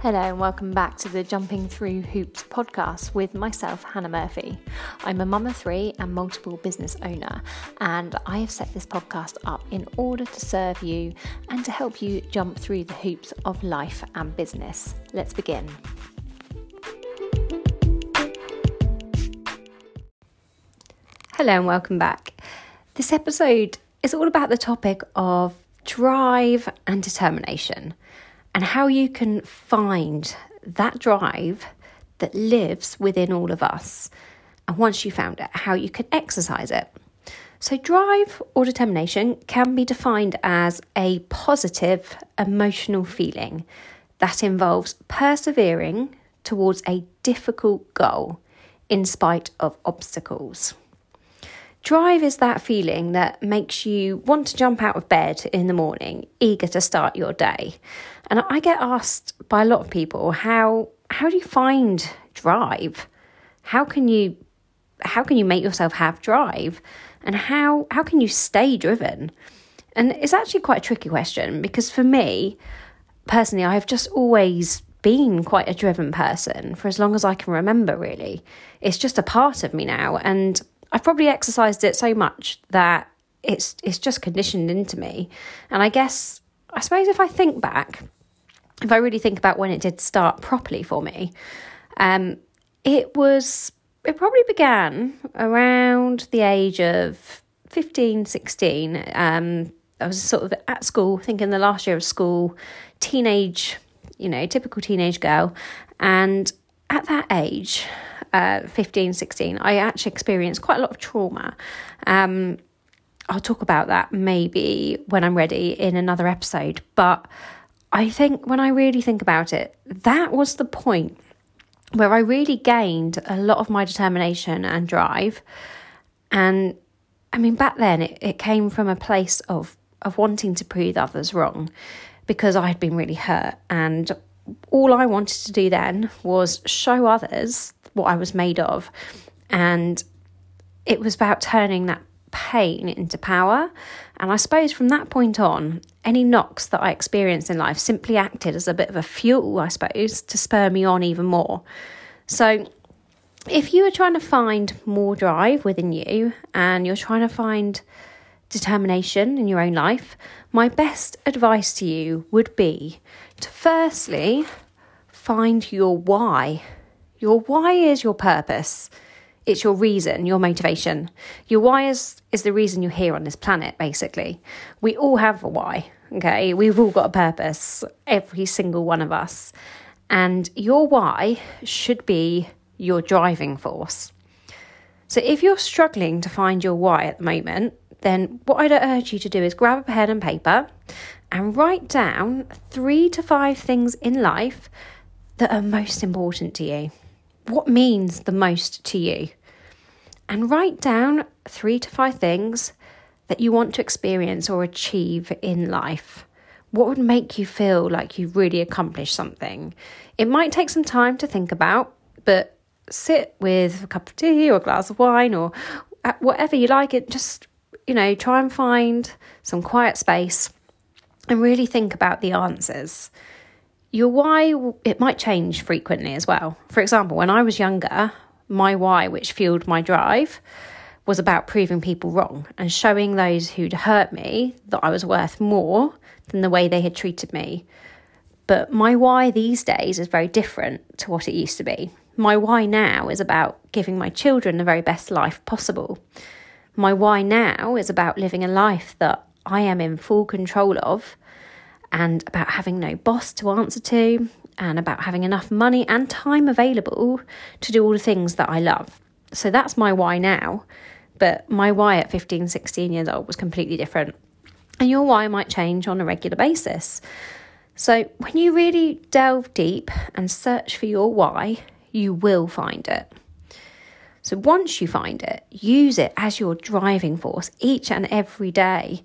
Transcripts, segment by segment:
Hello, and welcome back to the Jumping Through Hoops podcast with myself, Hannah Murphy. I'm a mum of three and multiple business owner, and I have set this podcast up in order to serve you and to help you jump through the hoops of life and business. Let's begin. Hello, and welcome back. This episode is all about the topic of drive and determination and how you can find that drive that lives within all of us. And once you found it, how you can exercise it. So, drive or determination can be defined as a positive emotional feeling that involves persevering towards a difficult goal in spite of obstacles. Drive is that feeling that makes you want to jump out of bed in the morning, eager to start your day. And I get asked by a lot of people how how do you find drive? How can you how can you make yourself have drive? And how how can you stay driven? And it's actually quite a tricky question because for me, personally, I've just always been quite a driven person for as long as I can remember, really. It's just a part of me now. And I've probably exercised it so much that it's it's just conditioned into me. And I guess I suppose if I think back, if I really think about when it did start properly for me, um, it was it probably began around the age of 15, 16. Um, I was sort of at school, thinking the last year of school, teenage, you know, typical teenage girl. And at that age, uh, 15, 16, I actually experienced quite a lot of trauma. Um, I'll talk about that maybe when I'm ready in another episode. But I think when I really think about it, that was the point where I really gained a lot of my determination and drive. And I mean, back then it, it came from a place of, of wanting to prove others wrong because I had been really hurt. And all I wanted to do then was show others what I was made of. And it was about turning that pain into power. And I suppose from that point on, any knocks that I experienced in life simply acted as a bit of a fuel, I suppose, to spur me on even more. So, if you are trying to find more drive within you and you're trying to find determination in your own life, my best advice to you would be to firstly find your why. Your why is your purpose. It's your reason, your motivation. Your why is, is the reason you're here on this planet, basically. We all have a why, okay? We've all got a purpose, every single one of us. And your why should be your driving force. So if you're struggling to find your why at the moment, then what I'd urge you to do is grab a pen and paper and write down three to five things in life that are most important to you what means the most to you. And write down three to five things that you want to experience or achieve in life. What would make you feel like you've really accomplished something? It might take some time to think about, but sit with a cup of tea or a glass of wine or uh, whatever you like it. Just, you know, try and find some quiet space and really think about the answers. Your why, it might change frequently as well. For example, when I was younger, my why, which fueled my drive, was about proving people wrong and showing those who'd hurt me that I was worth more than the way they had treated me. But my why these days is very different to what it used to be. My why now is about giving my children the very best life possible. My why now is about living a life that I am in full control of and about having no boss to answer to, and about having enough money and time available to do all the things that I love. So that's my why now. But my why at 15, 16 years old was completely different. And your why might change on a regular basis. So when you really delve deep and search for your why, you will find it. So once you find it, use it as your driving force each and every day.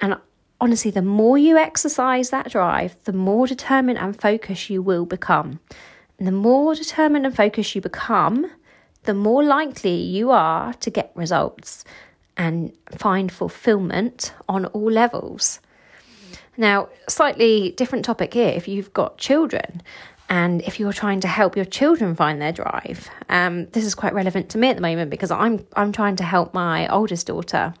And honestly, the more you exercise that drive, the more determined and focused you will become. And the more determined and focused you become, the more likely you are to get results and find fulfillment on all levels. Now, slightly different topic here if you've got children and if you're trying to help your children find their drive. Um, this is quite relevant to me at the moment because I'm I'm trying to help my oldest daughter.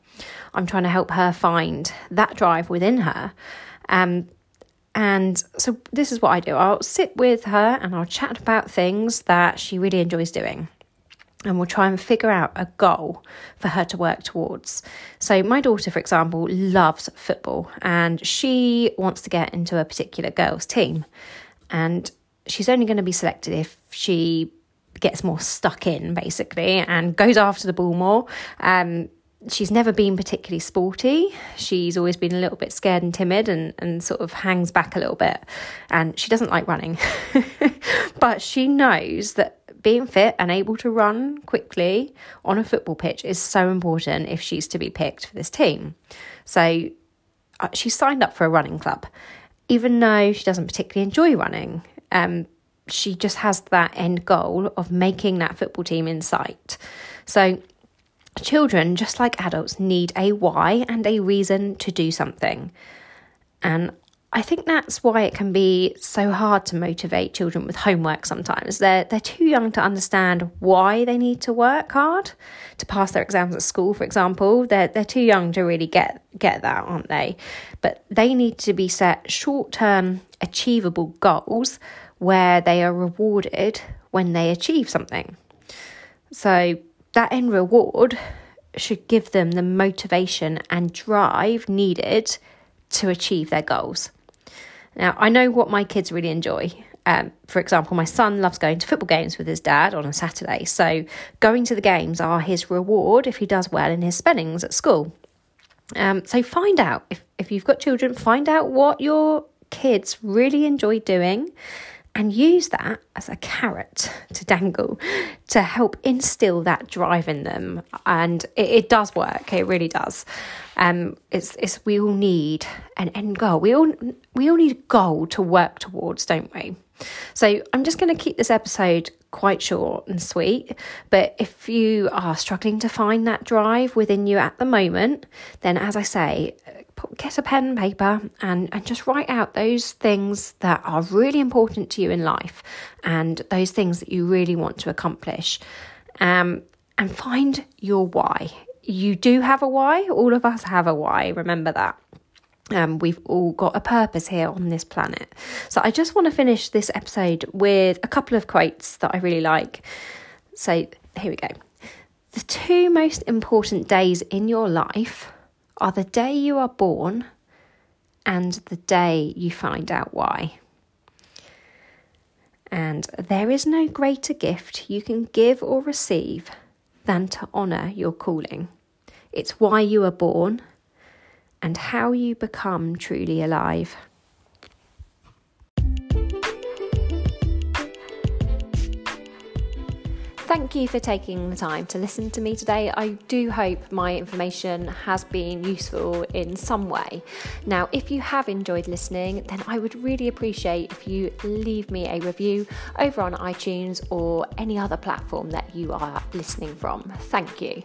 I'm trying to help her find that drive within her. Um, and so this is what I do. I'll sit with her and I'll chat about things that she really enjoys doing and we'll try and figure out a goal for her to work towards. So, my daughter, for example, loves football and she wants to get into a particular girls' team. And she's only going to be selected if she gets more stuck in, basically, and goes after the ball more. Um, she's never been particularly sporty. She's always been a little bit scared and timid and, and sort of hangs back a little bit. And she doesn't like running. but she knows that being fit and able to run quickly on a football pitch is so important if she's to be picked for this team. So uh, she signed up for a running club, even though she doesn't particularly enjoy running. Um, she just has that end goal of making that football team in sight. So children, just like adults, need a why and a reason to do something. And I think that's why it can be so hard to motivate children with homework sometimes. They're they're too young to understand why they need to work hard to pass their exams at school, for example. They're they're too young to really get get that, aren't they? But they need to be set short-term achievable goals where they are rewarded when they achieve something. So that end reward should give them the motivation and drive needed to achieve their goals. Now, I know what my kids really enjoy. Um, for example, my son loves going to football games with his dad on a Saturday. So, going to the games are his reward if he does well in his spellings at school. Um, so, find out if, if you've got children, find out what your kids really enjoy doing and use that as a carrot to dangle to help instill that drive in them. And it, it does work, it really does. Um, it's, it's we all need an end goal. We all we all need a goal to work towards, don't we? So I'm just going to keep this episode quite short and sweet. But if you are struggling to find that drive within you at the moment, then as I say, get a pen and paper and, and just write out those things that are really important to you in life and those things that you really want to accomplish. Um, and find your why. You do have a why, all of us have a why, remember that. Um, we've all got a purpose here on this planet. So I just want to finish this episode with a couple of quotes that I really like. So here we go. The two most important days in your life are the day you are born and the day you find out why. And there is no greater gift you can give or receive than to honour your calling. It's why you are born and how you become truly alive. Thank you for taking the time to listen to me today. I do hope my information has been useful in some way. Now, if you have enjoyed listening, then I would really appreciate if you leave me a review over on iTunes or any other platform that you are listening from. Thank you.